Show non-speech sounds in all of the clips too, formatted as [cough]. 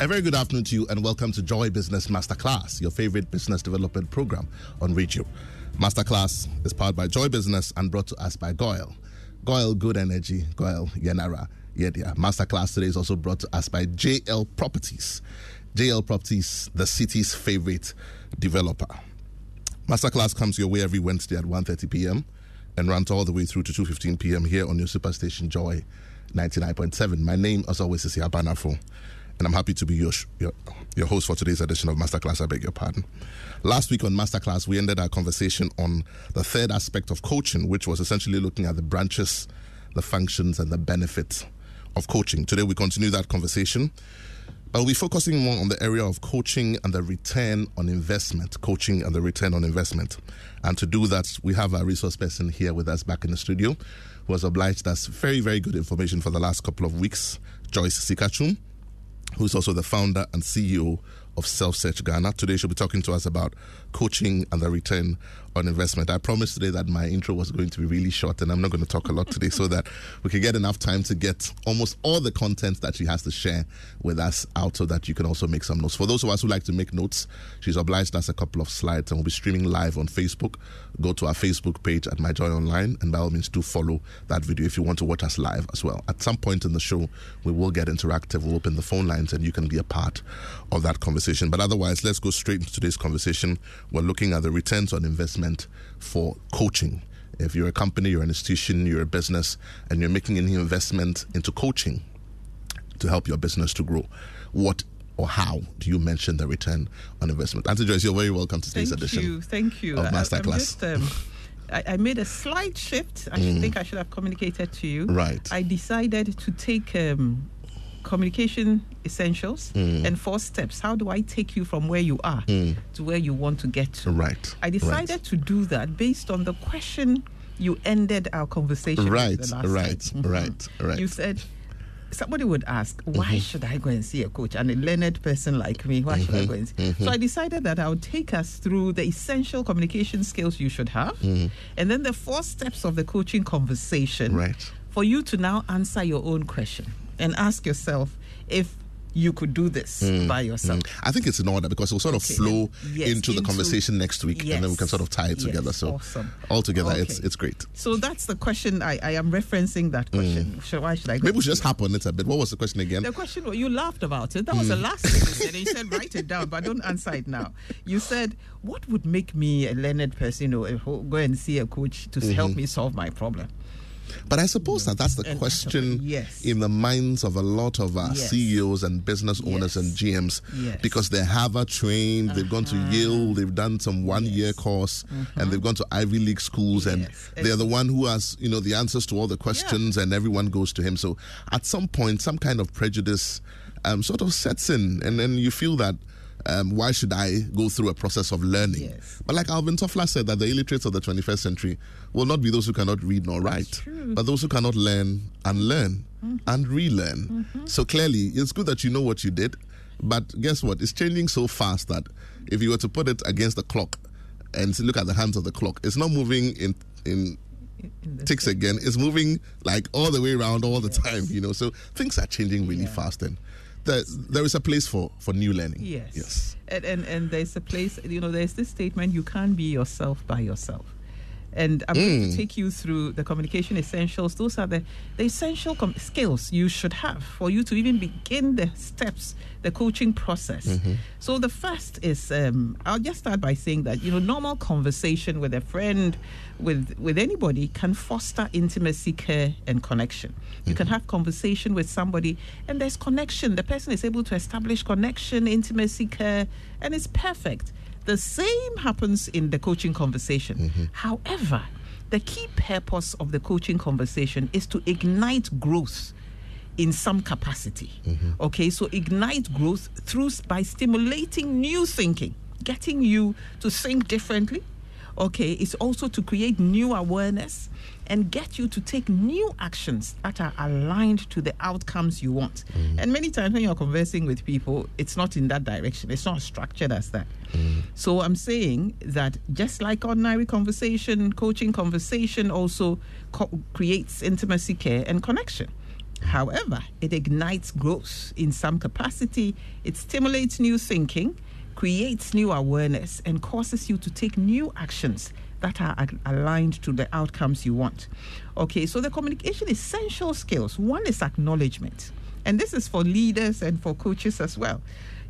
A very good afternoon to you, and welcome to Joy Business Masterclass, your favorite business development program on radio. Masterclass is powered by Joy Business and brought to us by GOIL. GOIL Good Energy, GOIL Yenara Yedia. Masterclass today is also brought to us by JL Properties. JL Properties, the city's favorite developer. Masterclass comes your way every Wednesday at 1.30 p.m. and runs all the way through to 2.15 p.m. here on your superstation Joy 99.7. My name, as always, is Yabanafo and I'm happy to be your, your, your host for today's edition of Masterclass. I beg your pardon. Last week on Masterclass, we ended our conversation on the third aspect of coaching, which was essentially looking at the branches, the functions, and the benefits of coaching. Today, we continue that conversation. But we'll be focusing more on the area of coaching and the return on investment. Coaching and the return on investment. And to do that, we have a resource person here with us back in the studio who has obliged us very, very good information for the last couple of weeks. Joyce Sikachum who's also the founder and CEO of Self Search Ghana. Today, she'll be talking to us about coaching and the return on investment. I promised today that my intro was going to be really short, and I'm not going to talk a lot today so that we can get enough time to get almost all the content that she has to share with us out so that you can also make some notes. For those of us who like to make notes, she's obliged us a couple of slides and we'll be streaming live on Facebook. Go to our Facebook page at My Joy Online, and by all means, do follow that video if you want to watch us live as well. At some point in the show, we will get interactive. We'll open the phone lines and you can be a part of that conversation. But otherwise, let's go straight into today's conversation. We're looking at the returns on investment for coaching. If you're a company, you're an institution, you're a business, and you're making any investment into coaching to help your business to grow, what or how do you mention the return on investment? Auntie Joyce, you're very welcome to today's Thank edition you. Thank you. of I- I'm just, um, [laughs] I, I made a slight shift. I should think I should have communicated to you. Mm. Right. I decided to take um, communication essentials Mm. and four steps. How do I take you from where you are to where you want to get to? Right, I decided right. to do that based on the question you ended our conversation. with Right, right, time. Mhm. right, right. You said. Somebody would ask, why Mm-hmm. should I go and see a coach? And a learned person like me, why should I go and see? Mm-hmm. So I decided that I would take us through the essential communication skills you should have, and then the four steps of the coaching conversation Mm-hmm. Right. for you to now answer your own question and ask yourself if you could do this by yourself. I think it's in order because it will sort of Okay, flow yes, into the conversation next week, and then we can sort of tie it yes, together. So awesome. altogether, it's Okay. it's great. So that's the question I, I am referencing that question. So why should I go? Mm. Maybe we should just hop on it a bit. What was the question again? The question well, you laughed about it. That was the Mm. last thing you said. And you said write it down, but don't answer it now. You said what would make me a learned person, you know, go and see a coach to Mm-hmm. help me solve my problem. But I suppose that that's the question yes. in the minds of a lot of our Yes. CEOs and business owners Yes. and GMs because they have a trained, they've gone to Yale, they've done some one year course, and they've gone to Ivy League schools, and they're the one who has you know the answers to all the questions, and everyone goes to him. So at some point, some kind of prejudice um, sort of sets in, and then you feel that. Um, why should I go through a process of learning? Yes. But like Alvin Toffler said, that the illiterates of the 21st century will not be those who cannot read nor write, but those who cannot learn and learn and relearn. So clearly, it's good that you know what you did, but guess what? It's changing so fast that if you were to put it against the clock and look at the hands of the clock, it's not moving in in ticks again. It's moving like all the way around all the time, you know. So things are changing really fast, and there, there is a place for for new learning. Yes. Yes. And, and and there's a place, you know, there's this statement: you can't be yourself by yourself. And I'm going to mm. take you through the communication essentials. Those are the, the essential com- skills you should have for you to even begin the steps, the coaching process. Mm-hmm. So the first is um, I'll just start by saying that you know normal conversation with a friend, with with anybody can foster intimacy, care, and connection. You can mm-hmm. have conversation with somebody, and there's connection. The person is able to establish connection, intimacy, care, and it's perfect. The same happens in the coaching conversation. Mm-hmm. However, the key purpose of the coaching conversation is to ignite growth in some capacity. Mm-hmm. Okay, so ignite growth through by stimulating new thinking, getting you to think differently. Okay, it's also to create new awareness and get you to take new actions that are aligned to the outcomes you want. Mm. And many times when you're conversing with people, it's not in that direction. It's not structured as that. Mm. So I'm saying that just like ordinary conversation, coaching conversation also co- creates intimacy, care, and connection. However, it ignites growth in some capacity, it stimulates new thinking, creates new awareness, and causes you to take new actions that are aligned to the outcomes you want. Okay, so the communication essential skills one is acknowledgement, and this is for leaders and for coaches as well.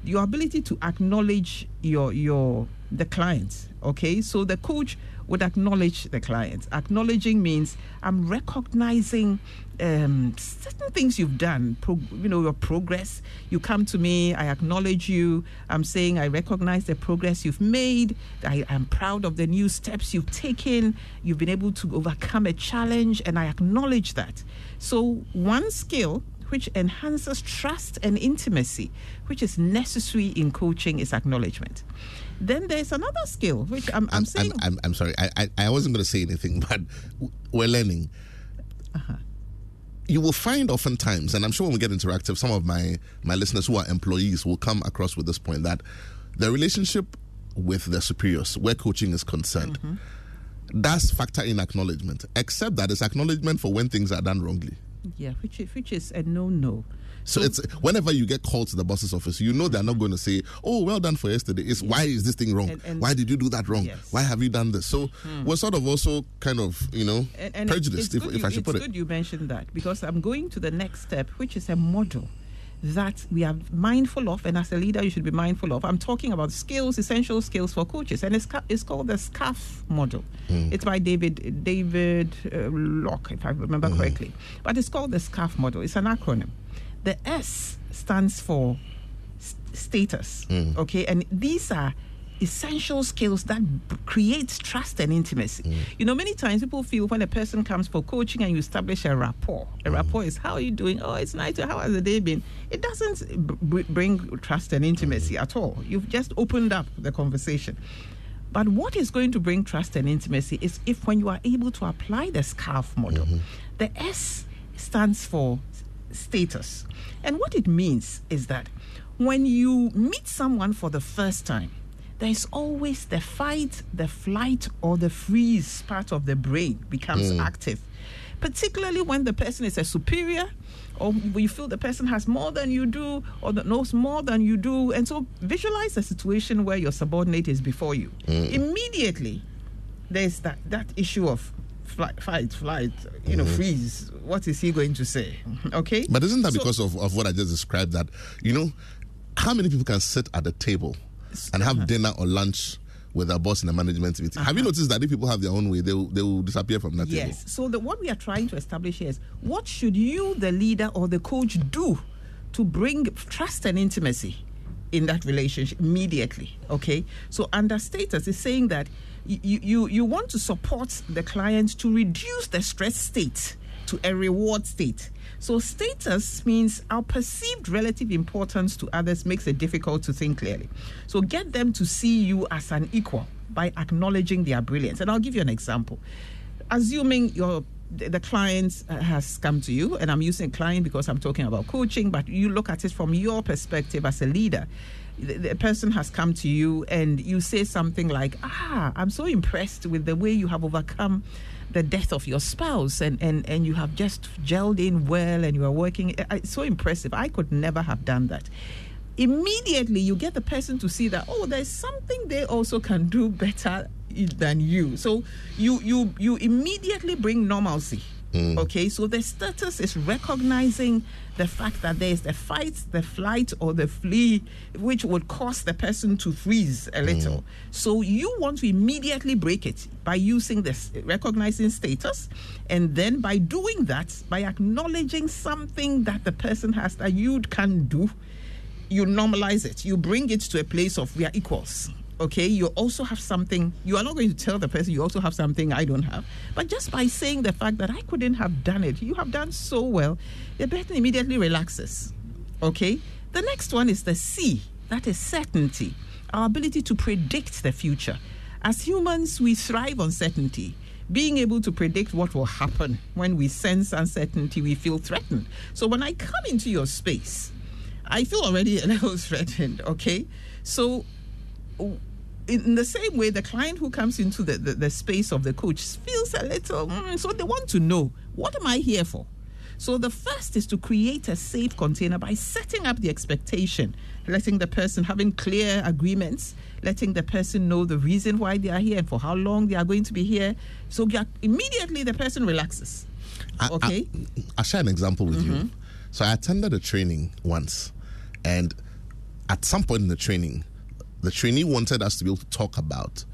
Your ability to acknowledge your your the clients. Okay, so the coach would acknowledge the client. Acknowledging means I'm recognizing um, certain things you've done, you know, your progress. You come to me, I acknowledge you. I'm saying I recognize the progress you've made. I am proud of the new steps you've taken. You've been able to overcome a challenge, and I acknowledge that. So, one skill which enhances trust and intimacy, which is necessary in coaching, is acknowledgement. Then there's another skill, which I'm, I'm, I'm, saying. I'm, I'm, I'm sorry. I, I, I wasn't going to say anything, [laughs] but we're learning. Uh-huh. You will find oftentimes, and I'm sure when we get interactive, some of my, my listeners who are employees will come across with this point that the relationship with the superiors, where coaching is concerned, Mm-hmm. does factor in acknowledgement, except that it's acknowledgement for when things are done wrongly. yeah, which is, which is a no-no. So it's whenever you get called to the boss's office, you know they're not going to say, "Oh, well done for yesterday." It's why is this thing wrong? And- and- why did you do that wrong? Yes. Hmm. Why have you done this? So we're sort of also kind of you know And, and prejudiced, if, good if I should put it. It's good you mentioned that because I'm going to the next step, which is a model that we are mindful of, and as a leader, you should be mindful of. I'm talking about skills, essential skills for coaches, and it's, ca- it's called the SCARF model. It's by David David uh, Rock, if I remember correctly. But it's called the SCARF model. It's an acronym. The S stands for status. Mm. Okay, and these are essential skills that b- creates trust and intimacy. Mm. You know, many times people feel when a person comes for coaching and you establish a rapport. A mm. rapport is how are you doing? Oh, it's nice. How has the day been? It doesn't b- bring trust and intimacy at all. You've just opened up the conversation. But what is going to bring trust and intimacy is if when you are able to apply the SCARF model, mm-hmm. the S stands for status. And what it means is that when you meet someone for the first time, there's always the fight, the flight, or the freeze part of the brain becomes mm. active. Particularly when the person is a superior, or you feel the person has more than you do, or that knows more than you do. And so visualize a situation where your subordinate is before you. Mm. Immediately, there's that, that issue of flight, fight, flight, you know, freeze. What is he going to say? [laughs] Okay? But isn't that So- because of, of what I just described? That you know, how many people can sit at a table and Uh-huh. have dinner or lunch with their boss in a management meeting? Have you noticed that if people have their own way, they will, they will disappear from that table? Yes. So the, what we are trying to establish here is what should you, the leader or the coach, do to bring trust and intimacy in that relationship immediately? Okay. So under status is saying that you, you, you want to support the client to reduce the stress state to a reward state. So status means our perceived relative importance to others makes it difficult to think clearly. So get them to see you as an equal by acknowledging their brilliance. And I'll give you an example. Assuming your the client uh, has come to you, and I'm using client because I'm talking about coaching, but you look at it from your perspective as a leader. The, the person has come to you, and you say something like, "Ah, I'm so impressed with the way you have overcome the death of your spouse, and and and you have just gelled in well, and you are working. It's so impressive. I could never have done that." Immediately, you get the person to see that, oh, there's something they also can do better than you. So you you you immediately bring normalcy. Mm. Okay, so the status is recognizing the fact that there is the fight, the flight, or the flee, which would cause the person to freeze a little. So you want to immediately break it by using this, recognizing status, and then by doing that, by acknowledging something that the person has that you can do, you normalize it. You bring it to a place of we are equals. Okay, you also have something, you are not going to tell the person you also have something I don't have. But just by saying the fact that I couldn't have done it, you have done so well, the person immediately relaxes. Okay, the next one is the C, that is certainty, our ability to predict the future. As humans, we thrive on certainty. Being able to predict what will happen when we sense uncertainty, we feel threatened. So when I come into your space, I feel already [laughs] a little threatened, okay? So, in the same way, the client who comes into the, the, the space of the coach feels a little, mm, so they want to know, what am I here for? So, the first is to create a safe container by setting up the expectation, letting the person having clear agreements, letting the person know the reason why they are here and for how long they are going to be here. So, immediately the person relaxes. I- Okay. I, I'll share an example with you. So I attended a training once, and at some point in the training, the trainee wanted us to be able to talk about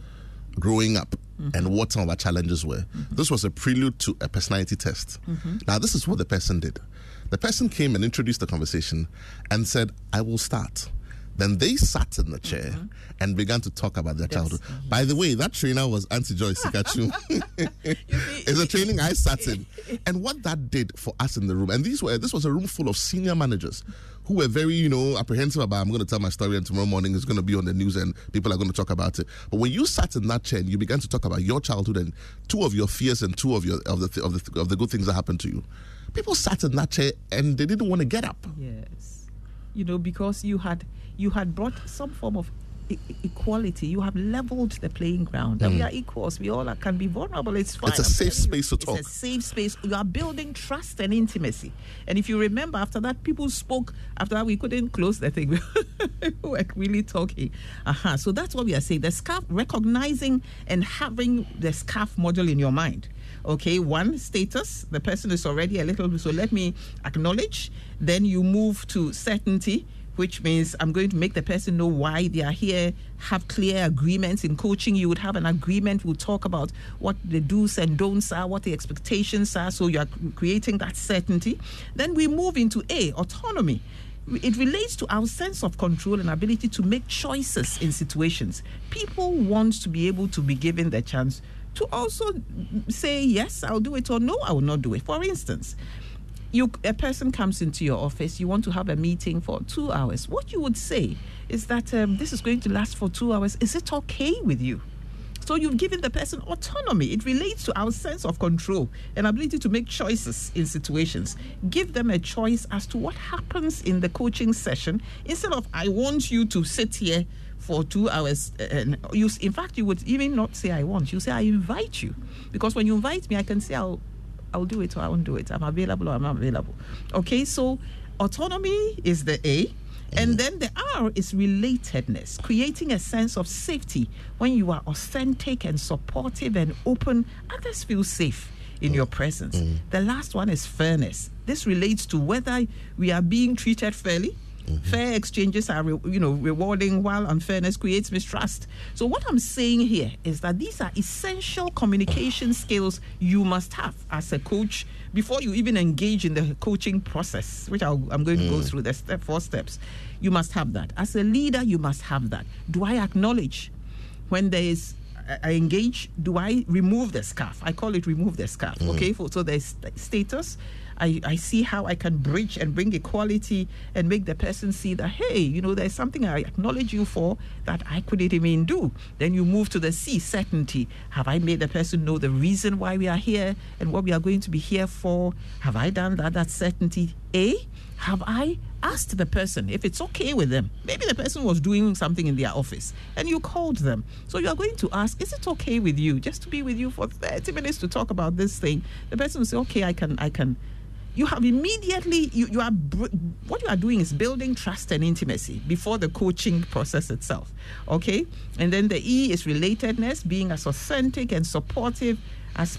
growing up mm-hmm. and what some of our challenges were. Mm-hmm. This was a prelude to a personality test. Mm-hmm. Now, this is what the person did. The person came and introduced the conversation and said, I will start. Then they sat in the chair and began to talk about their childhood. By the way, that trainer was Auntie Joyce Sikachu. [laughs] it's a training I sat in. [laughs] And what that did for us in the room, and these were this was a room full of senior managers who were very, you know, apprehensive about I'm going to tell my story and tomorrow morning it's going to be on the news and people are going to talk about it. But when you sat in that chair and you began to talk about your childhood and two of your fears and two of your of the of the of the good things that happened to you, people sat in that chair and they didn't want to get up. Yes, you know because you had you had brought some form of e- equality. You have leveled the playing ground. And we are equals. We all are, can be vulnerable. It's fine. Mm. It's a I'm safe telling you. space to talk. It's a safe space. You are building trust and intimacy. And if you remember, after that, people spoke. After that, we couldn't close the thing. [laughs] we were really talking. Uh-huh. So that's what we are saying. The scarf, recognizing and having the scarf model in your mind. Okay, one status, the person is already a little, so let me acknowledge. Then you move to certainty, which means I'm going to make the person know why they are here, have clear agreements. In coaching, you would have an agreement, we'll talk about what the do's and don'ts are, what the expectations are, so you are creating that certainty. Then we move into A, autonomy. It relates to our sense of control and ability to make choices in situations. People want to be able to be given the chance to also say, yes, I'll do it, or no, I will not do it. For instance, you a person comes into your office you want to have a meeting for two hours what you would say is that um, this is going to last for two hours is it okay with you? So you've given the person autonomy. It relates to our sense of control and ability to make choices in situations. Give them a choice as to what happens in the coaching session instead of i want you to sit here for two hours and you in fact you would even not say i want you say i invite you. Because when you invite me i can say i'll I'll do it or I won't do it. I'm available or I'm not available. Okay, so autonomy is the A. And mm-hmm. then the R is relatedness, creating a sense of safety. When you are authentic and supportive and open, others feel safe in mm. your presence. Mm. The last one is fairness. This relates to whether we are being treated fairly. Mm-hmm. Fair exchanges are, re- you know, rewarding, while unfairness creates mistrust. So what I'm saying here is that these are essential communication skills you must have as a coach before you even engage in the coaching process, which I'll, I'm going to go mm. through the step four steps. You must have that. As a leader, you must have that. Do I acknowledge when there is I- I engage, do I remove the scarf? I call it remove the scarf. Mm. Okay, for, so there's status. I, I see how I can bridge and bring equality and make the person see that, hey, you know, there's something I acknowledge you for that I couldn't even do. Then you move to the C, certainty. Have I made the person know the reason why we are here and what we are going to be here for? Have I done that? That's certainty. A, have I asked the person if it's okay with them? Maybe the person was doing something in their office and you called them. So you are going to ask, is it okay with you just to be with you for 30 minutes to talk about this thing? The person will say, okay, I can, I can you have immediately you, you are what you are doing is building trust and intimacy before the coaching process itself okay? And then the e is relatedness being as authentic and supportive as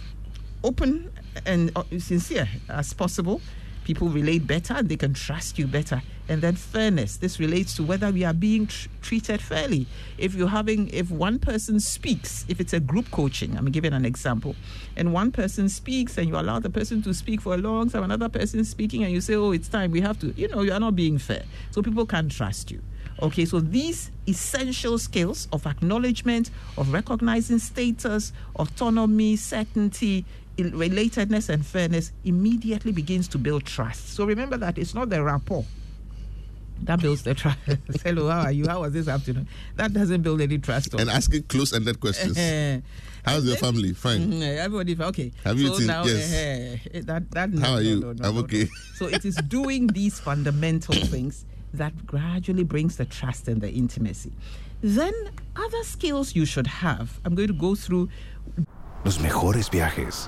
open and uh, sincere as possible people relate better and they can trust you better. And then fairness this relates to whether we are being tr- treated fairly. If you're having if one person speaks if it's a group coaching i'm giving an example and one person speaks and you allow the person to speak for a long time another person speaking and you say oh it's time we have to you know you are not being fair. So people can't trust you. Okay, so these essential skills of acknowledgement, of recognizing status, autonomy, certainty, relatedness, and fairness immediately begins to build trust. So remember that it's not the rapport that builds the trust. [laughs] Hello, how are you? How was this afternoon? That doesn't build any trust. And asking close-ended questions. Eh, [laughs] How's your family? Fine. Mm, Everybody, okay. Have you so eaten? now, Yes. eh, eh, that that. no, How are no, you? no, no, I'm okay. no. So it is doing these fundamental [coughs] things that gradually brings the trust and the intimacy. Then other skills you should have. I'm going to go through. Los mejores viajes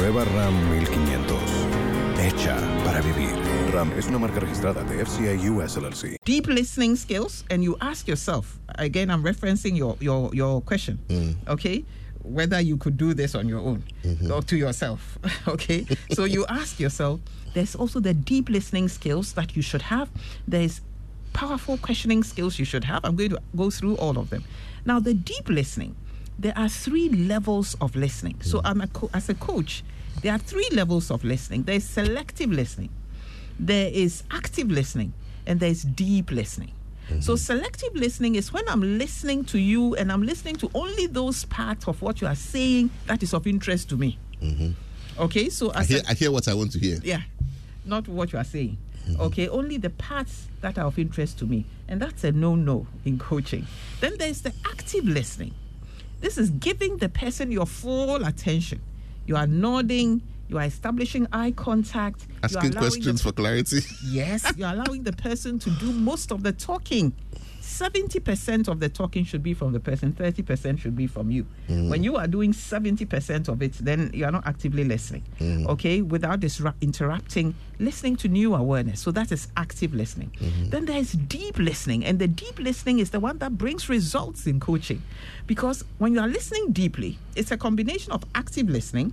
Nueva RAM 1500. Hecha para vivir. RAM es una marca registrada de FCA US LLC. deep listening skills and you ask yourself again i'm referencing your your your question mm. okay? Whether you could do this on your own mm-hmm. or to yourself [laughs] okay? So you ask yourself there's also the deep listening skills that you should have. There's powerful questioning skills you should have. I'm going to go through all of them. Now the deep listening there are three levels of listening so hmm. i'm a co- as a coach there are three levels of listening there's selective listening there is active listening and there's deep listening. Mm-hmm. So selective listening is when I'm listening to you and I'm listening to only those parts of what you are saying that is of interest to me. Mm-hmm. Okay, so I hear, a- I hear what I want to hear. yeah, not what you are saying. Mm-hmm. Okay, only the parts that are of interest to me. And that's a no no in coaching. Then there's the active listening. This is giving the person your full attention. You are nodding, you are establishing eye contact, Asking allowing the questions for clarity. Yes, you're allowing the person to do most of the talking. 70% of the talking should be from the person, 30% should be from you. Mm. When you are doing 70% of it, then you are not actively listening, mm. okay, without disrupt, interrupting, listening to new awareness. So that is active listening. Mm-hmm. Then there is deep listening, and the deep listening is the one that brings results in coaching. Because when you are listening deeply, it's a combination of active listening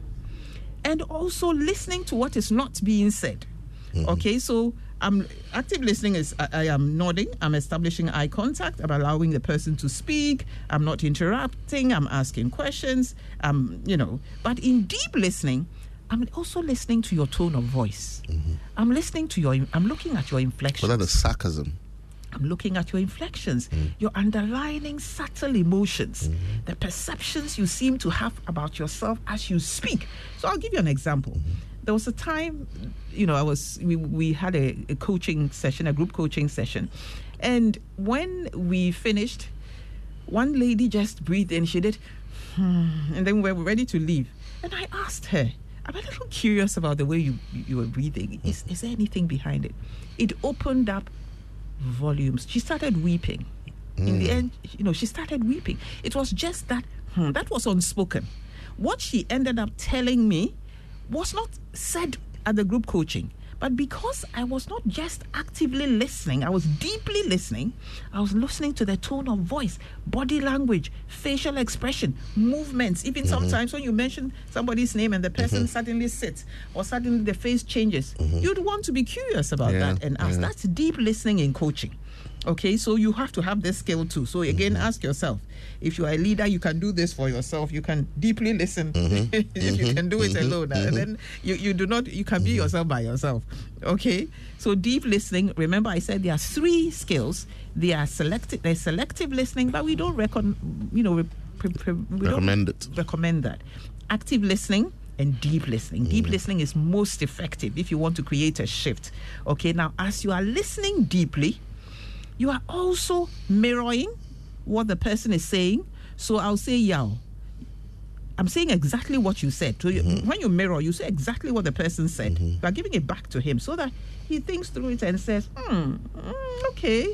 and also listening to what is not being said. Mm-hmm. Okay, so I'm active listening is I, I am nodding, I'm establishing eye contact, I'm allowing the person to speak, I'm not interrupting, I'm asking questions, um, you know. But in deep listening, I'm also listening to your tone of voice. Mm-hmm. I'm listening to your I'm looking at your inflection. But that is sarcasm. I'm looking at your inflections, mm. your underlining subtle emotions, mm-hmm. the perceptions you seem to have about yourself as you speak. So I'll give you an example. Mm-hmm. There was a time, you know, I was we, we had a, a coaching session, a group coaching session, and when we finished, one lady just breathed in. She did, "Hmm," and then we were ready to leave. And I asked her, I'm a little curious about the way you you were breathing. Is is there anything behind it? It opened up volumes. She started weeping. In the end, you know, she started weeping. It was just that hmm, that was unspoken. What she ended up telling me was not said at the group coaching. But because I was not just actively listening, I was deeply listening. I was listening to the tone of voice, body language, facial expression, movements. Even mm-hmm. sometimes when you mention somebody's name and the mm-hmm. person suddenly sits or suddenly the face changes, mm-hmm. you'd want to be curious about Yeah, that and ask. yeah. That's deep listening in coaching. Okay, so you have to have this skill too. So again, mm-hmm. ask yourself if you are a leader, you can do this for yourself. You can deeply listen. Mm-hmm. [laughs] if you mm-hmm. can do it alone, and then you, you do not you can be yourself by yourself. Okay, so deep listening. Remember, I said there are three skills. They are selective. There's selective listening, but we don't reckon. You know, re- pre- pre- we don't Recommend it. recommend that. Active listening and deep listening. Deep listening is most effective if you want to create a shift. Okay, now as you are listening deeply, you are also mirroring what the person is saying So I'll say yao. I'm saying exactly what you said. So you, when you mirror, you say exactly what the person said. You are giving it back to him so that he thinks through it and says, hmm, mm, okay,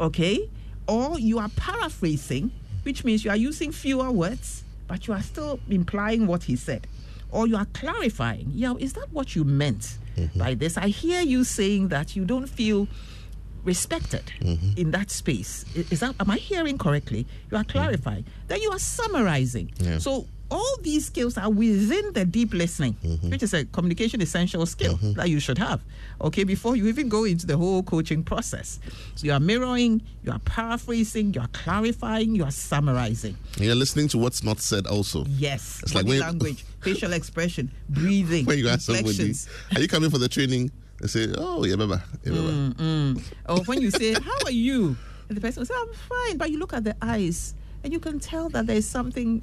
okay. Or you are paraphrasing, which means you are using fewer words, but you are still implying what he said. Or you are clarifying, yeah, is that what you meant by this? I hear you saying that you don't feel respected mm-hmm. in that space. Is that am I hearing correctly? You are mm. clarifying. Then you are summarizing. Yeah. So all these skills are within the deep listening, mm-hmm. which is a communication essential skill mm-hmm. that you should have. Okay, before you even go into the whole coaching process. So you are mirroring, you are paraphrasing, you are clarifying, you are summarizing. You're listening to what's not said also. Yes, It's like language, [laughs] facial expression, breathing, When you ask somebody, are you coming for the training? They say, oh, yeah, baba. Yeah, baba. Mm. Or when you say, How are you? And the person will say, I'm fine. But you look at the eyes and you can tell that there's something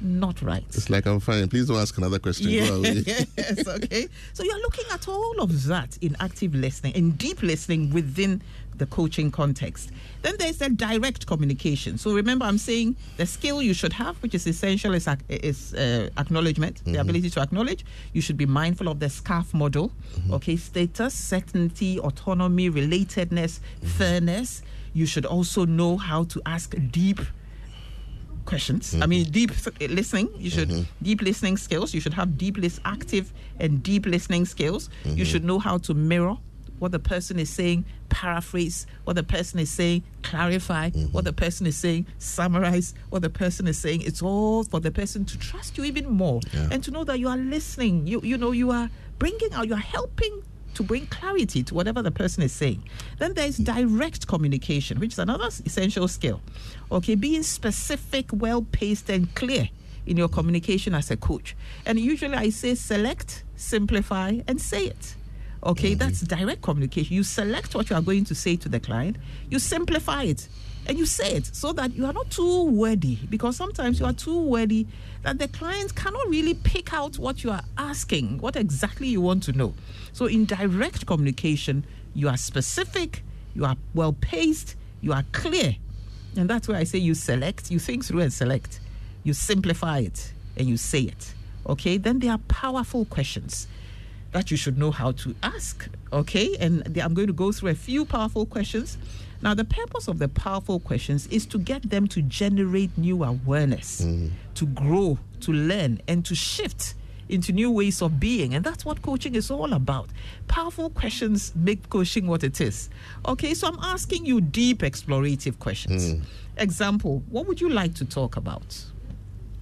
not right. It's like, I'm fine. Please don't ask another question. Away. [laughs] yes, okay. So you're looking at all of that in active listening, in deep listening within the coaching context. Then there's the direct communication. So remember, I'm saying the skill you should have, which is essential, is, ac- is uh, acknowledgement, the mm-hmm. ability to acknowledge. You should be mindful of the SCARF model, mm-hmm. okay? Status, certainty, autonomy, relatedness, mm-hmm. fairness. You should also know how to ask deep questions. I mm-hmm. mean, deep listening. You should mm-hmm. deep listening skills. You should have deep list active and deep listening skills. You mm-hmm. should know how to mirror what the person is saying, paraphrase what the person is saying, clarify what the person is saying, summarize what the person is saying. It's all for the person to trust you even more Yeah. and to know that you are listening. You you know you are bringing out. You are helping to bring clarity to whatever the person is saying. Then there's hmm. direct communication, which is another essential skill. Okay, being specific, well paced, and clear in your communication as a coach. And usually I say select, simplify, and say it. Okay, mm-hmm. that's direct communication. You select what you are going to say to the client, you simplify it, and you say it so that you are not too wordy because sometimes you are too wordy that the client cannot really pick out what you are asking, what exactly you want to know. So, in direct communication, you are specific, you are well paced, you are clear. And that's where I say you select, you think through and select, you simplify it, and you say it. Okay, then there are powerful questions that you should know how to ask. Okay, and I'm going to go through a few powerful questions. Now, the purpose of the powerful questions is to get them to generate new awareness, mm. to grow, to learn, and to shift into new ways of being. And that's what coaching is all about. Powerful questions make coaching what it is. Okay, so I'm asking you deep explorative questions. Mm. Example, what would you like to talk about?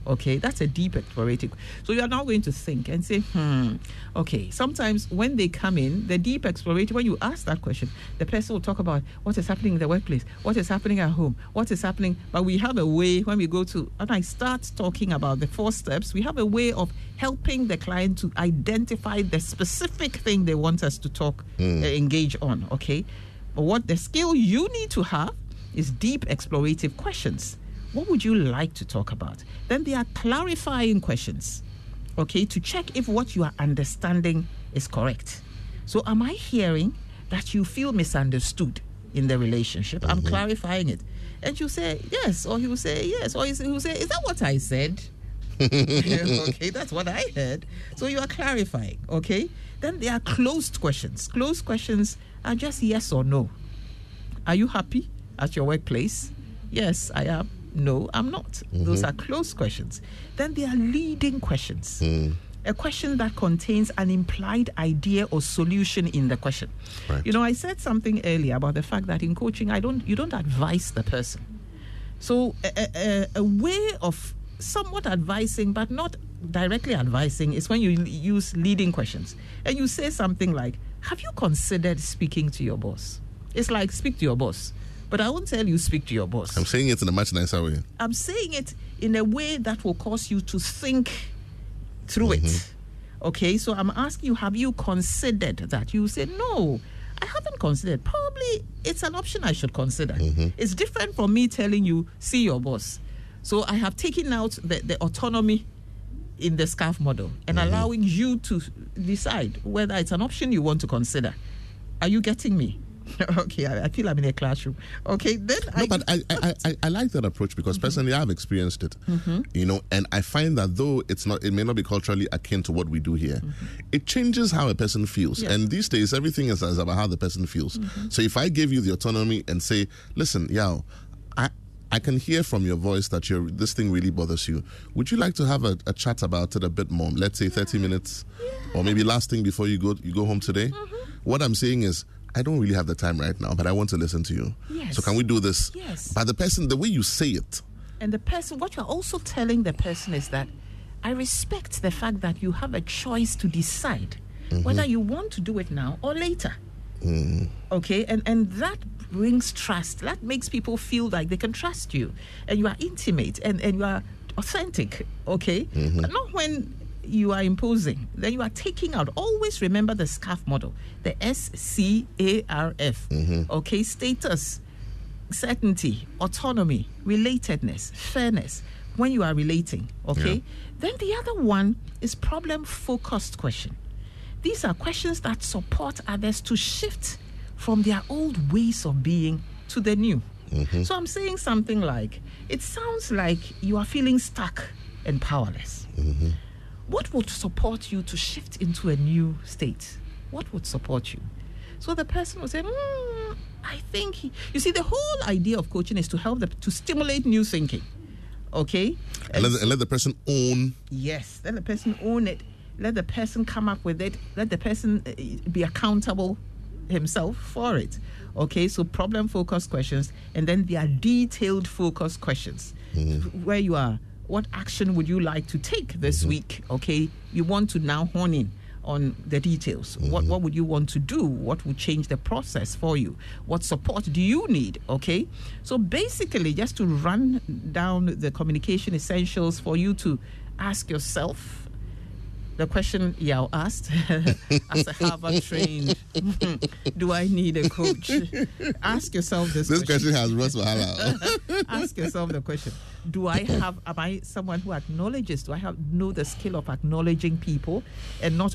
Okay, that's a deep explorative. So you are now going to think and say, hmm, okay. Sometimes when they come in, the deep explorative, when you ask that question, the person will talk about what is happening in the workplace, what is happening at home, what is happening. But we have a way when we go to, and I start talking about the four steps, we have a way of helping the client to identify the specific thing they want us to talk, uh, engage on. Okay. But what the skill you need to have is deep explorative questions. What would you like to talk about? Then there are clarifying questions, okay, to check if what you are understanding is correct. So, am I hearing that you feel misunderstood in the relationship? I'm mm-hmm. clarifying it. And you say yes, or he will say yes, or he will say, Is that what I said? [laughs] [laughs] okay, that's what I heard. So you are clarifying, okay? Then there are closed questions. Closed questions are just yes or no. Are you happy at your workplace? Yes, I am. No, I'm not. Those mm-hmm. are closed questions. Then there are leading questions. Mm. A question that contains an implied idea or solution in the question. Right. You know, I said something earlier about the fact that in coaching, I don't you don't advise the person. So a, a, a- a way of somewhat advising, but not directly advising, is when you use leading questions and you say something like, "Have you considered speaking to your boss?" It's like speak to your boss, but I won't tell you speak to your boss. I'm saying it in a much nicer way. I'm saying it in a way that will cause you to think through it. Mm-hmm. Okay, so I'm asking you, have you considered that? You say, no, I haven't considered. Probably it's an option I should consider. Mm-hmm. It's different from me telling you, see your boss. So I have taken out the, the autonomy in the SCARF model and mm-hmm. allowing you to decide whether it's an option you want to consider. Are you getting me? [laughs] okay, I, I, feel I'm in a classroom. Okay, then no, I. but I, I, I, I, like that approach because mm-hmm. personally I've experienced it. Mm-hmm. You know, and I find that though it's not, it may not be culturally akin to what we do here, mm-hmm. it changes how a person feels. Yes. And these days, everything is, is, about how the person feels. Mm-hmm. So if I give you the autonomy and say, listen, yeah, I. I can hear from your voice that you're this thing really bothers you. Would you like to have a, a chat about it a bit more? Let's say 30 minutes, yeah. or maybe last thing before you go you go home today. Mm-hmm. What I'm saying is, I don't really have the time right now, but I want to listen to you. Yes. So can we do this? Yes. By the person, the way you say it. And the person, what you're also telling the person is that I respect the fact that you have a choice to decide mm-hmm. whether you want to do it now or later. Mm. Okay, and and that brings trust. That makes people feel like they can trust you, and you are intimate and and you are authentic. Okay, mm-hmm. but not when you are imposing, then you are taking out. Always remember the SCARF model, the S C A R F. Mm-hmm. Okay, status, certainty, autonomy, relatedness, fairness. When you are relating, okay. Yeah. Then the other one is problem focused question. These are questions that support others to shift from their old ways of being to the new. Mm-hmm. So I'm saying something like, it sounds like you are feeling stuck and powerless. Mm-hmm what would support you to shift into a new state? What would support you? So the person will say, mm, I think, he, you see, the whole idea of coaching is to help them to stimulate new thinking. Okay? And, let, the, let the person own. Yes, let the person own it. Let the person come up with it. Let the person uh, be accountable himself for it. Okay, so problem focused questions, and then there are detailed focused questions mm. where you are what action would you like to take this mm-hmm. week? Okay, you want to now hone in on the details. Mm-hmm. What what would you want to do? What would change the process for you? What support do you need? Okay, so basically, just to run down the communication essentials for you to ask yourself the question Yao asked as a Harvard trained, do I need a coach? Ask yourself this. Question. This question, question has Ross [laughs] Ask yourself the question: Do I have? Am I someone who acknowledges? Do I have know the skill of acknowledging people and not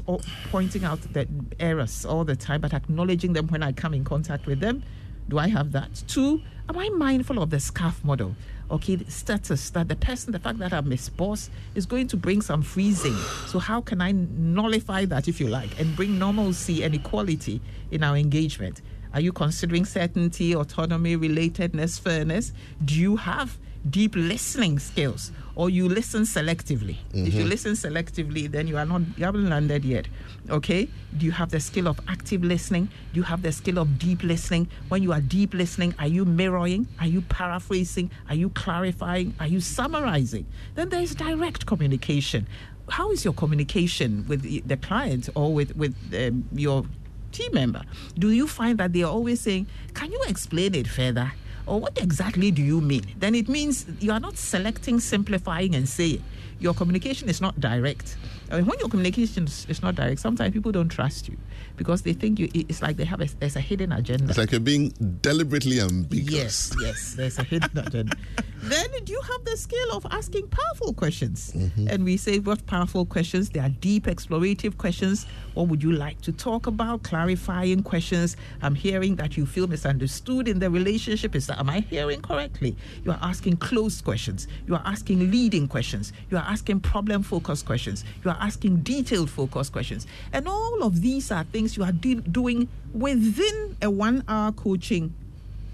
pointing out the errors all the time, but acknowledging them when I come in contact with them? Do I have that? Two, am I mindful of the SCARF model? Okay, status that the person, the fact that I'm his boss, is going to bring some freezing. So, how can I nullify that, if you like, and bring normalcy and equality in our engagement? Are you considering certainty, autonomy, relatedness, fairness? Do you have deep listening skills or you listen selectively. Mm-hmm. If you mm-hmm. listen selectively, then you are not you haven't landed yet. Okay? Do you have the skill of active listening? Do you have the skill of deep listening? When you are deep listening, are you mirroring? Are you paraphrasing? Are you clarifying? Are you summarizing? Then there is direct communication. How is your communication with the client or with with um, your team member? Do you find that they are always saying, "Can you explain it further?" Or what exactly do you mean? Then it means you are not selecting, simplifying, and saying. Your communication is not direct. I mean, when your communication is not direct, sometimes people don't trust you because they think you. It's like they have a, there's a hidden agenda. It's like you're being deliberately ambiguous. Yes, yes, there's a hidden agenda. [laughs] Then do you have the skill of asking powerful questions? Mm-hmm. And we say what powerful questions? They are deep, explorative questions. What would you like to talk about? Clarifying questions. I'm hearing that you feel misunderstood in the relationship. Is that am I hearing correctly? You are asking closed questions. You are asking leading questions. You are asking problem-focused questions. You are asking detailed focus questions. And all of these are things you are de- doing within a one hour coaching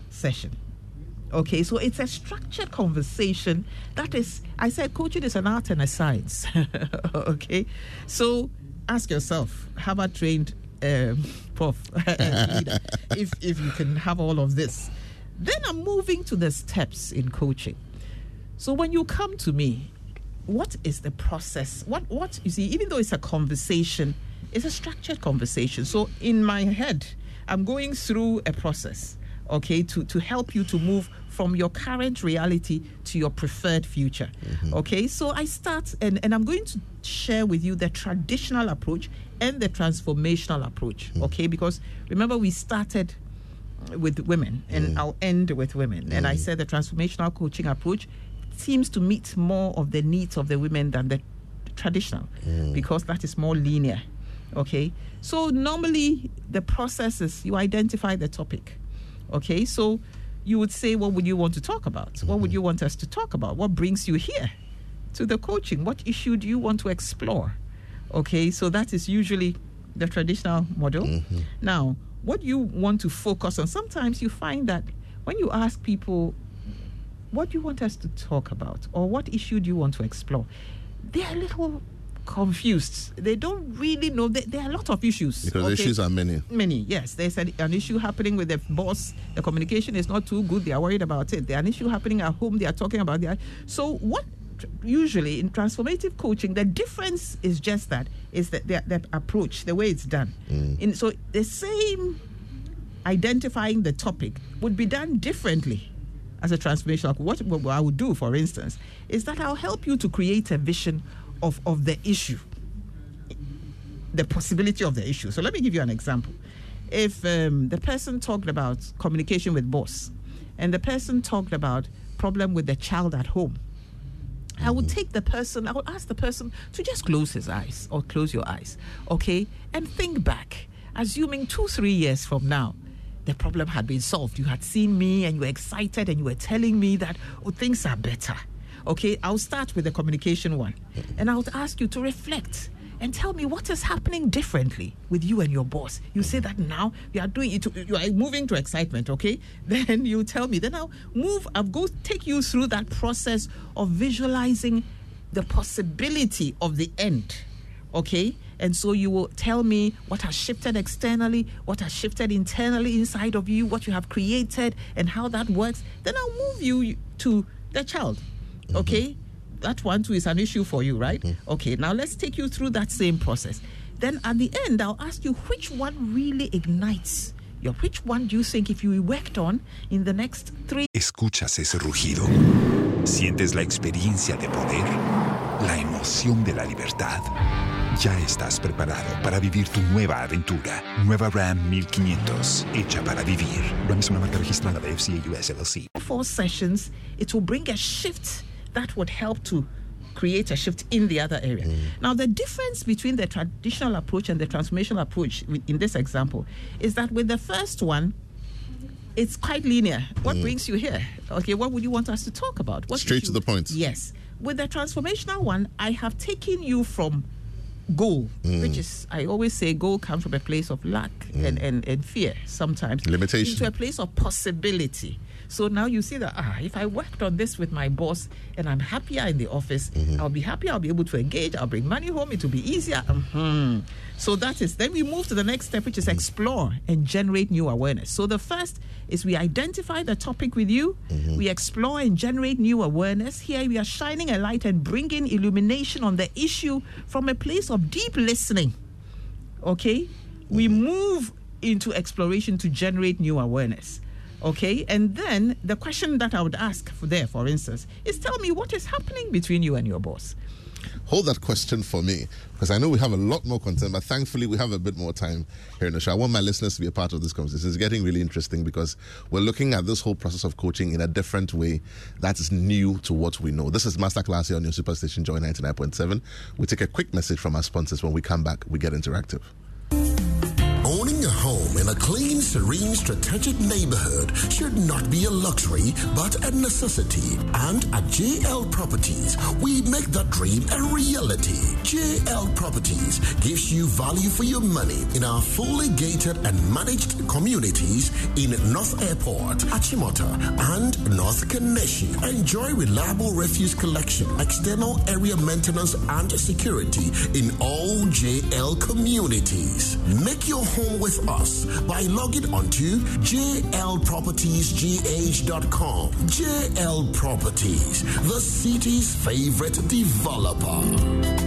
session. Okay, so it's a structured conversation. That is, I said, coaching is an art and a science. [laughs] okay, so ask yourself, have I trained um, prof [laughs] if if you can have all of this? Then I'm moving to the steps in coaching. So when you come to me, what is the process? What what you see, even though it's a conversation, it's a structured conversation. So in my head, I'm going through a process, okay, to, to help you to move from your current reality to your preferred future. Mm-hmm. Okay, so I start and, and I'm going to share with you the traditional approach and the transformational approach. Mm-hmm. Okay, because remember we started with women and mm. I'll end with women. And I mm. said the transformational coaching approach seems to meet more of the needs of the women than the traditional mm. because that is more linear Okay, so normally the process is you identify the topic. Okay, so you would say, What would you want to talk about? What would you want us to talk about? What brings you here to the coaching? What issue do you want to explore? Okay, so that is usually the traditional model. Now, what you want to focus on, sometimes you find that when you ask people, What do you want us to talk about? or what issue do you want to explore? They are a little confused. They don't really know. There, there are a lot of issues. Because okay? issues are many. Many, yes. There's an, an issue happening with the boss. The communication is not too good. They are worried about it. There's an issue happening at home. They are talking about that. So, what usually in transformative coaching, the difference is just that is that the, the approach, the way it's done. Mm. In, so, the same identifying the topic would be done differently as a transformational. What, what I would do, for instance, is that I'll help you to create a vision of, of the issue the possibility of the issue. So let me give you an example. If um, the person talked about communication with boss, and the person talked about problem with the child at home, I would take the person, I would ask the person to just close his eyes or close your eyes, okay, and think back, assuming two, three years from now, the problem had been solved. You had seen me and you were excited and you were telling me that, oh, things are better. Okay, I'll start with the communication one. And I would ask you to reflect and tell me what is happening differently with you and your boss. You say that now you are doing it, you are moving to excitement, okay? [laughs] Then you tell me. Then I'll move, I'll go take you through that process of visualizing the possibility of the end, okay? And so you will tell me what has shifted externally, what has shifted internally inside of you, what you have created, and how that works. Then I'll move you to the child, mm-hmm. okay? That one too is an issue for you, right? Mm-hmm. Okay, now let's take you through that same process. Then at the end, I'll ask you which one really ignites your, which one do you think if you worked on in the next three ¿Escuchas ese rugido? ¿Sientes la experiencia de poder? ¿La emoción de la libertad? Ya estás preparado para vivir tu nueva aventura. Nueva Ram 1500, hecha para vivir. Ram es una marca registrada de FCA US LLC. four sessions, it will bring a shift that would help to create a shift in the other area. Mm. Now, the difference between the traditional approach and the transformational approach in this example is that with the first one, it's quite linear. What mm. brings you here? Okay, what would you want us to talk about? What Straight to the point. Yes. With the transformational one, I have taken you from goal, mm. which is, I always say, goal comes from a place of lack and, mm. and, and fear sometimes. Limitation. Into a place of possibility. So now you see that, ah, if I worked on this with my boss and I'm happier in the office, I'll be happier, I'll be able to engage, I'll bring money home, it will be easier. Mhm. So that is, then we move to the next step, which is explore and generate new awareness. So the first is we identify the topic with you, we explore and generate new awareness. Here we are shining a light and bringing illumination on the issue from a place of deep listening. Okay? We move into exploration to generate new awareness. Okay? And then the question that I would ask for there, for instance, is tell me what is happening between you and your boss. Hold that question for me because I know we have a lot more content, but thankfully we have a bit more time here in the show. I want my listeners to be a part of this conversation. It's getting really interesting because we're looking at this whole process of coaching in a different way that is new to what we know. This is Masterclass here on your Superstation Joy 99.7. We take a quick message from our sponsors. When we come back, we get interactive. In a clean, serene, strategic neighborhood should not be a luxury but a necessity. And at JL Properties, we make that dream a reality. JL Properties gives you value for your money in our fully gated and managed communities in North Airport, Achimota, and North Kaneshie. Enjoy reliable refuse collection, external area maintenance, and security in all JL communities. Make your home with us by logging on to jlpropertiesgh.com. JL Properties, the city's favorite developer.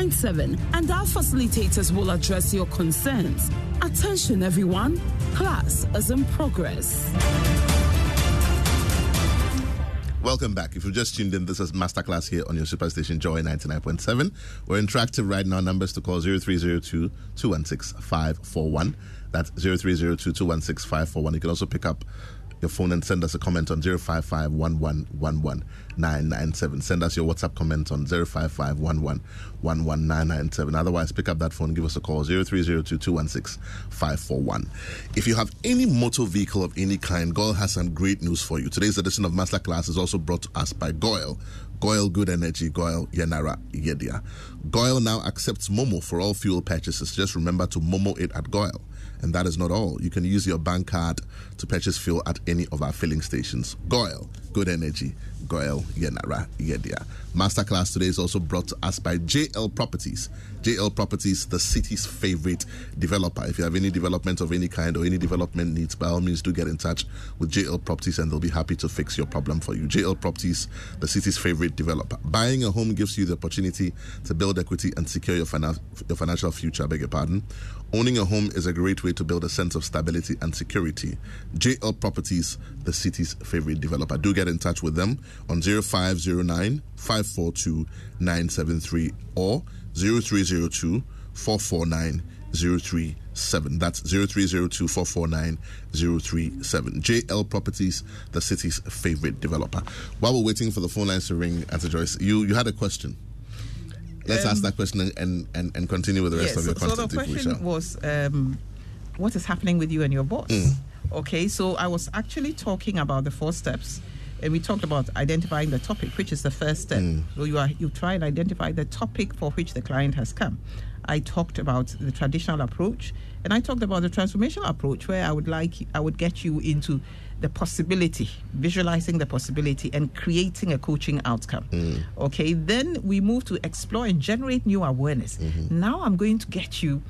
111997 and our facilitators will address your concerns. Attention everyone, class is in progress. Welcome back. If you just tuned in, this is Masterclass here on your superstation Joy 99.7. We're interactive right now. Numbers to call 0302 216 541. That's 0302 216 541. You can also pick up your phone and send us a comment on 055 Send us your WhatsApp comment on 055 Otherwise, pick up that phone, give us a call 0302 216 541. If you have any motor vehicle of any kind, GOIL has some great news for you. Today's edition of Masterclass is also brought to us by GOIL. GOIL Good Energy, GOIL Yenara Yedia. GOIL now accepts Momo for all fuel purchases. Just remember to Momo it at GOIL. And that is not all. You can use your bank card to purchase fuel at any of our filling stations. GOIL, Good Energy, GOIL, Yenara, Yedia. Masterclass today is also brought to us by JL Properties. JL Properties, the city's favorite developer. If you have any development of any kind or any development needs, by all means, do get in touch with JL Properties and they'll be happy to fix your problem for you. JL Properties, the city's favorite developer. Buying a home gives you the opportunity to build equity and secure your, finan- your financial future, I beg your pardon. Owning a home is a great way to build a sense of stability and security. JL Properties, the city's favorite developer. Do get in touch with them on 0509 542 973 or 0302 449 037. That's 0302 449 037. JL Properties, the city's favorite developer. While we're waiting for the phone lines to ring, Auntie Joyce, you, you had a question. Let's um, ask that question and, and, and continue with the rest yes, of your so, content. So the question was, um, what is happening with you and your boss? Mm. Okay, so I was actually talking about the four steps, and we talked about identifying the topic, which is the first step. Mm. So you are you try and identify the topic for which the client has come. I talked about the traditional approach, and I talked about the transformational approach, where I would like I would get you into the possibility, visualizing the possibility, and creating a coaching outcome. Mm. Okay, then we move to explore and generate new awareness. Mm-hmm. Now I'm going to get you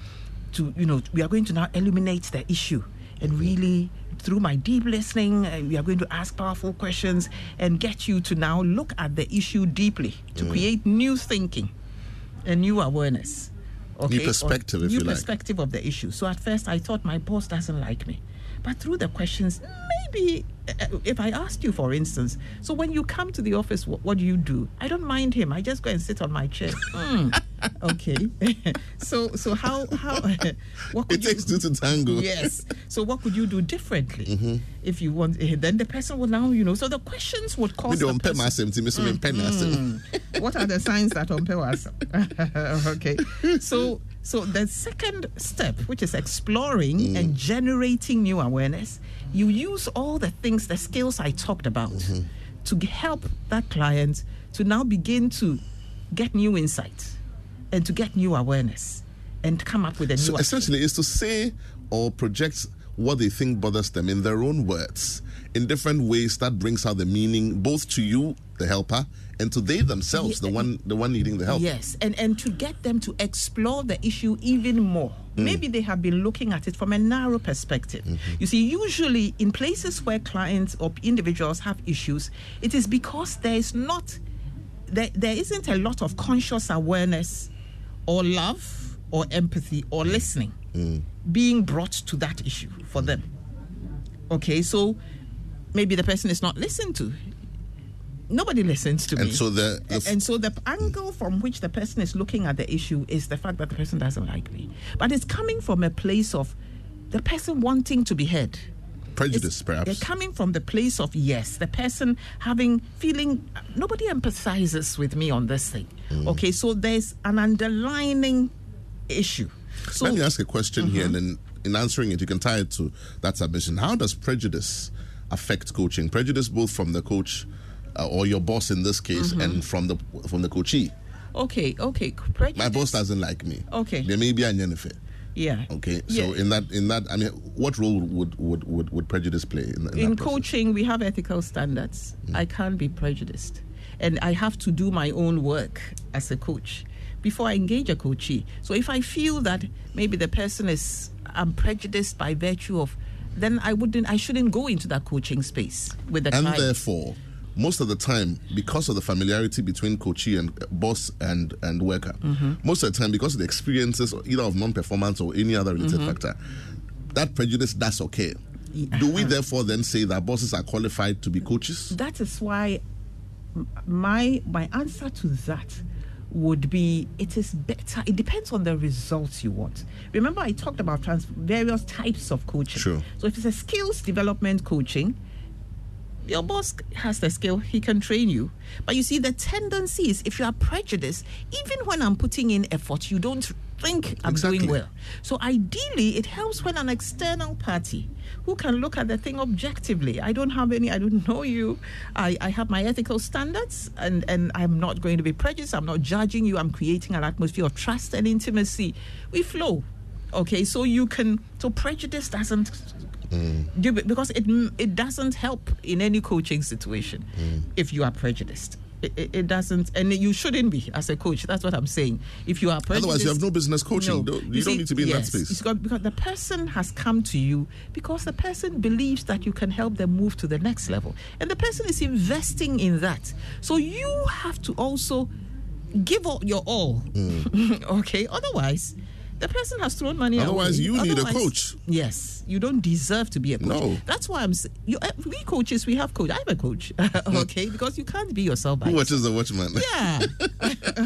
to, you know, we are going to now illuminate the issue and really through my deep listening, uh, we are going to ask powerful questions and get you to now look at the issue deeply to Mm. create new thinking and new awareness. Okay? New perspective, Or if new you like. perspective of the issue. So at first, I thought my boss doesn't like me, but through the questions, maybe uh, if I asked you, for instance, so when you come to the office, what, what do you do? I don't mind him. I just go and sit on my chair. [laughs] Hmm. [laughs] Okay. [laughs] so so how how [laughs] what could It you takes two to tango. Yes. So what could you do differently Mm-hmm. if you want? eh, Then the person will now you know. So the questions would cause the ɔmpɛ person- m'asɛm nti me so mempɛ n'asɛm. what are the signs that on was okay so so the second step which is exploring Mm. and generating new awareness you use all the things the skills i talked about Mm-hmm. to help that client to now begin to get new insight and to get new awareness and come up with a new So essentially, is to say or project what they think bothers them in their own words in different ways that brings out the meaning both to you, the helper, and to they themselves, the one the one needing the help. Yes, and and to get them to explore the issue even more. Mm. Maybe they have been looking at it from a narrow perspective. Mm-hmm. You see, usually in places where clients or individuals have issues, it is because there is not there, there isn't a lot of conscious awareness or love or empathy or listening Mm. being brought to that issue for them. Okay, so maybe the person is not listened to. Nobody listens to And me. so the- the f- and so the angle from which the person is looking at the issue is the fact that the person doesn't like me. But it's coming from a place of the person wanting to be heard. Prejudice, It's- perhaps. They're coming from the place of yes, the person having feeling nobody empathizes with me on this thing. Mm. Okay, so there's an underlining issue. So Let me ask a question here, and then in answering it, you can tie it to that submission. How does prejudice affect coaching? Prejudice both from the coach uh, or your boss in this case, and from the from the coachee. Okay, okay. Prejudice. My boss doesn't like me. Okay. There may be a Jennifer. Yeah. Okay. So Yeah. in that in that I mean what role would would would, would prejudice play in, in, in coaching we have ethical standards mm. i can't be prejudiced and i have to do my own work as a coach before i engage a coachee so if i feel that maybe the person is i'm prejudiced by virtue of then i wouldn't i shouldn't go into that coaching space with the and client therefore most of the time because of the familiarity between coachee and uh, boss and and worker Mm-hmm. most of the time because of the experiences either of non-performance or any other related Mm-hmm. factor that prejudice that's okay do we therefore then say that bosses are qualified to be coaches that is why my my answer to that would be it is better it depends on the results you want remember i talked about trans- various types of coaching Sure. so if it's a skills development coaching your boss has the skill he can train you. But you see the tendency is if you are prejudiced even when i'm putting in effort you don't think i'm Exactly. doing well. So ideally it helps when an external party who can look at the thing objectively. I don't have any i don't [laughs] know you. I, I have my ethical standards and, and i'm not going to be prejudiced. I'm not judging you. I'm creating an atmosphere of trust and intimacy we flow. Okay so you can so prejudice doesn't Mm. it because it it doesn't help in any coaching situation mm. if you are prejudiced. It, it, it doesn't, and you shouldn't be as a coach. That's what I'm saying. If you are prejudiced, Otherwise, you have no business coaching. Don't- you don't need to be in that space. got- because the person has come to you because the person believes that you can help them move to the next level, and the person is investing in that. So you have to also give all your all. Mm. [laughs] okay, otherwise. The person has thrown money. Otherwise, you need a coach. Yes, you don't deserve to be a coach. No. That's why I'm. You, uh, we coaches, we have coach. I'm a coach. [laughs] okay, because you can't be yourself by who watches the watchman Yeah.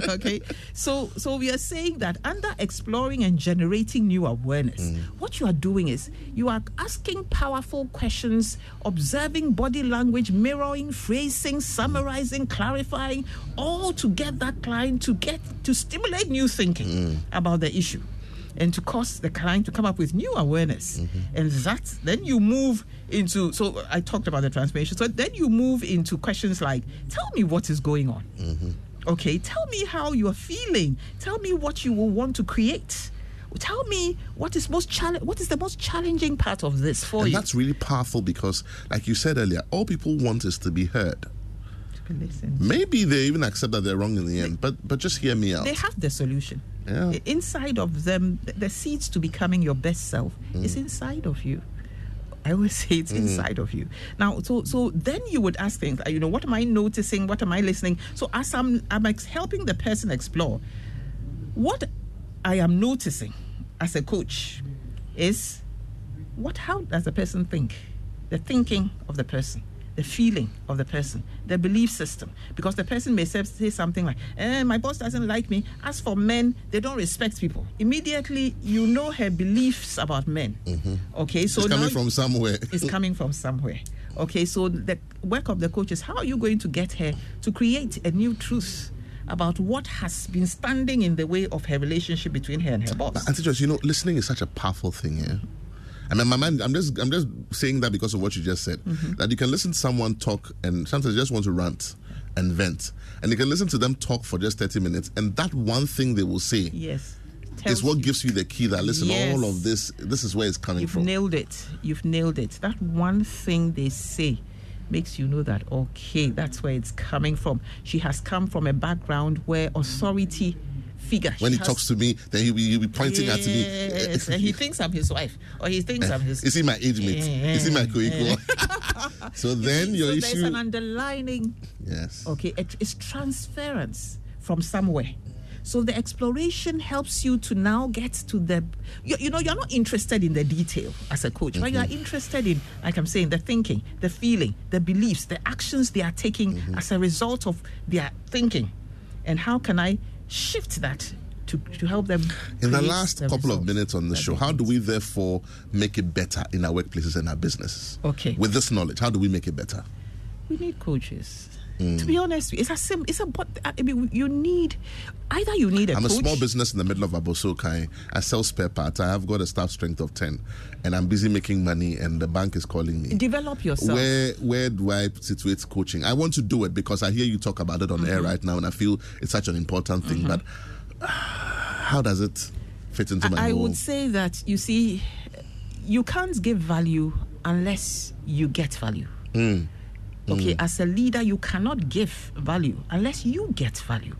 [laughs] okay. So so we are saying that under exploring and generating new awareness, Mm. what you are doing is you are asking powerful questions, observing body language, mirroring, phrasing, summarizing, clarifying, all to get that client to get to stimulate new thinking Mm. about the issue. And to cause the client to come up with new awareness. Mm-hmm. And that, then you move into. So I talked about the transformation. So then you move into questions like tell me what is going on. Okay, tell me how you are feeling. Tell me what you will want to create. Tell me what is most challenge. What is the most challenging part of this for and you? that's really powerful because like you said earlier all people want is to be heard Listen. maybe they even accept that they're wrong in the end but but just hear me out They have the solution. Yeah. Inside of them, the seeds to becoming your best self Mm. is inside of you. I always [laughs] say it's inside of you. Now, so so then you would ask things. You know, what am I noticing? What am I listening? So as I'm I'm helping the person explore, what I am noticing as a coach is what how does the person think? The thinking of the person, the feeling of the person, the belief system. Because the person may say, something like, eh, my boss doesn't like me. As for men, they don't respect people. Immediately you know her beliefs about men. Okay, so it's coming from somewhere [laughs] it's coming from somewhere. Okay, so the work of the coach is how are you going to get her to create a new truth about what has been standing in the way of her relationship between her and her boss? But Auntie Joyce, you know, listening is such a powerful thing, yeah. I mean, my mind. I'm just, I'm just saying that because of what you just said. Mm-hmm. That you can listen to someone talk, and sometimes you just want to rant and vent, and you can listen to them talk for just 30 minutes, and that one thing they will say Yes. is what you. gives you the key. That listen, Yes. all of this, this is where it's coming You've from. nailed it. You've nailed it. That one thing they say makes you know that okay, that's where it's coming from. She has come from a background where authority figure. when he has- talks to me, then he'll be, he'll be pointing at me. Yes, and he [laughs] thinks I'm his wife, or he thinks I'm his. [laughs] Is he my age mate? Is he my co-equal? [laughs] so then your so there's an underlining yes. okay it, it's transference from somewhere so the exploration helps you to now get to the you, you know you're not interested in the detail as a coach but you are mm-hmm. interested in like i'm saying the thinking the feeling the beliefs the actions they are taking mm-hmm. as a result of their thinking and how can i shift that to, to help them In the last couple of minutes on the show, how do we therefore make it better in our workplaces and our businesses? Okay. With this knowledge, how do we make it better? we need coaches To be honest, it's a sim. It's a but. I mean, you need either you need a I'm coach. a small business in the middle of Abossey Okai. I sell spare parts. I have got a staff strength of 10 and I'm busy making money and the bank is calling me. Develop yourself. Where where do I situate coaching? I want to do it because I hear you talk about it on air Mm-hmm. right now and I feel it's such an important thing. But uh, how does it fit into my I whole- would say that you see, you can't give value unless you get value. Mm. Okay, as a leader, you cannot give value unless you get value.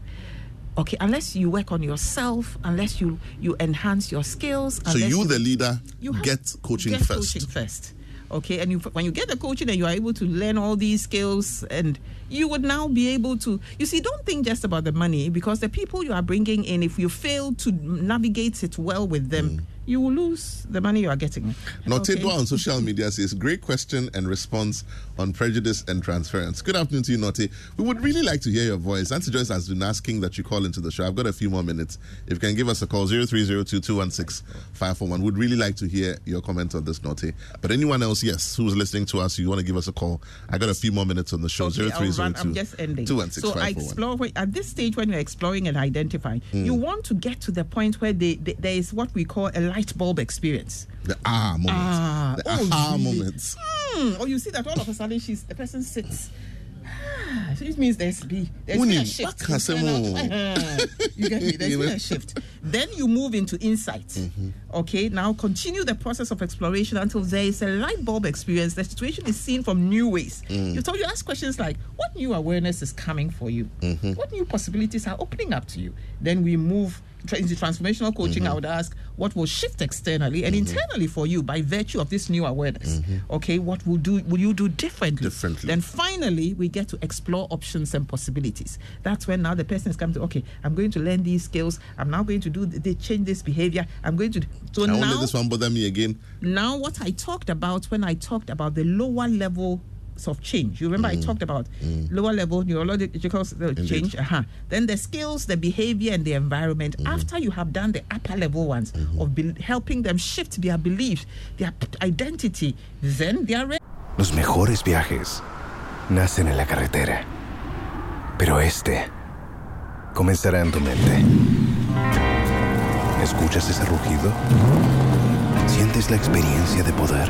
Okay, unless you work on yourself, unless you you enhance your skills. So you, the leader, you get coaching get first. Coaching first. Okay, and you, when you get the coaching and you are able to learn all these skills, and you would now be able to. You see, don't think just about the money because the people you are bringing in, if you fail to navigate it well with them, Mm. You will lose the money you are getting. Notedwa Okay? on social media says, Great question and response on prejudice and transference. Good afternoon to you, Note. We would really like to hear your voice. Auntie Joyce has been asking that you call into the show. I've got a few more minutes. If you can give us a call, 0302 Would really like to hear your comment on this, Note. But anyone else, yes, who's listening to us, you want to give us a call, I got a few more minutes on the show. Okay, I'll 0302 I'm just ending. 216 So I explore when- at this stage when you're exploring and identifying, Hmm. you want to get to the point where they, they, there is what we call a light bulb experience. The ah moments. Ah, the oh, really? moments. Hmm. Or you see that all of a sudden she's the person sits. Ah, so it means there's be there's been a shift. [laughs] you get me? There's been a shift. Then you move into insight. Mm-hmm. Okay, now continue the process of exploration until there is a light bulb experience. The situation is seen from new ways. Mm. You told you ask questions like, what new awareness is coming for you? Mm-hmm. What new possibilities are opening up to you? Then we move tra- into transformational coaching. Mm-hmm. I would ask, what will shift externally and internally for you by virtue of this new awareness? Okay, what will do? Will you do differently? Mm-hmm. Differently. Then finally, we get to explore options and possibilities. That's when now the person is coming to, okay, I'm going to learn these skills. I'm now going to do, they change this behavior. I'm going to. So I now, let this one bother me again. now what I talked about when I talked about the lower level of change. You remember I talked about lower level neurological s- uh, change. Uh-huh. Then the skills, the behavior, and the environment. After you have done the upper level ones of be- helping them shift their beliefs, their p- identity, then they are ready. Los mejores viajes nacen en la carretera. Pero este comenzará en tu mente. ¿Escuchas ese rugido? ¿Sientes la experiencia de poder?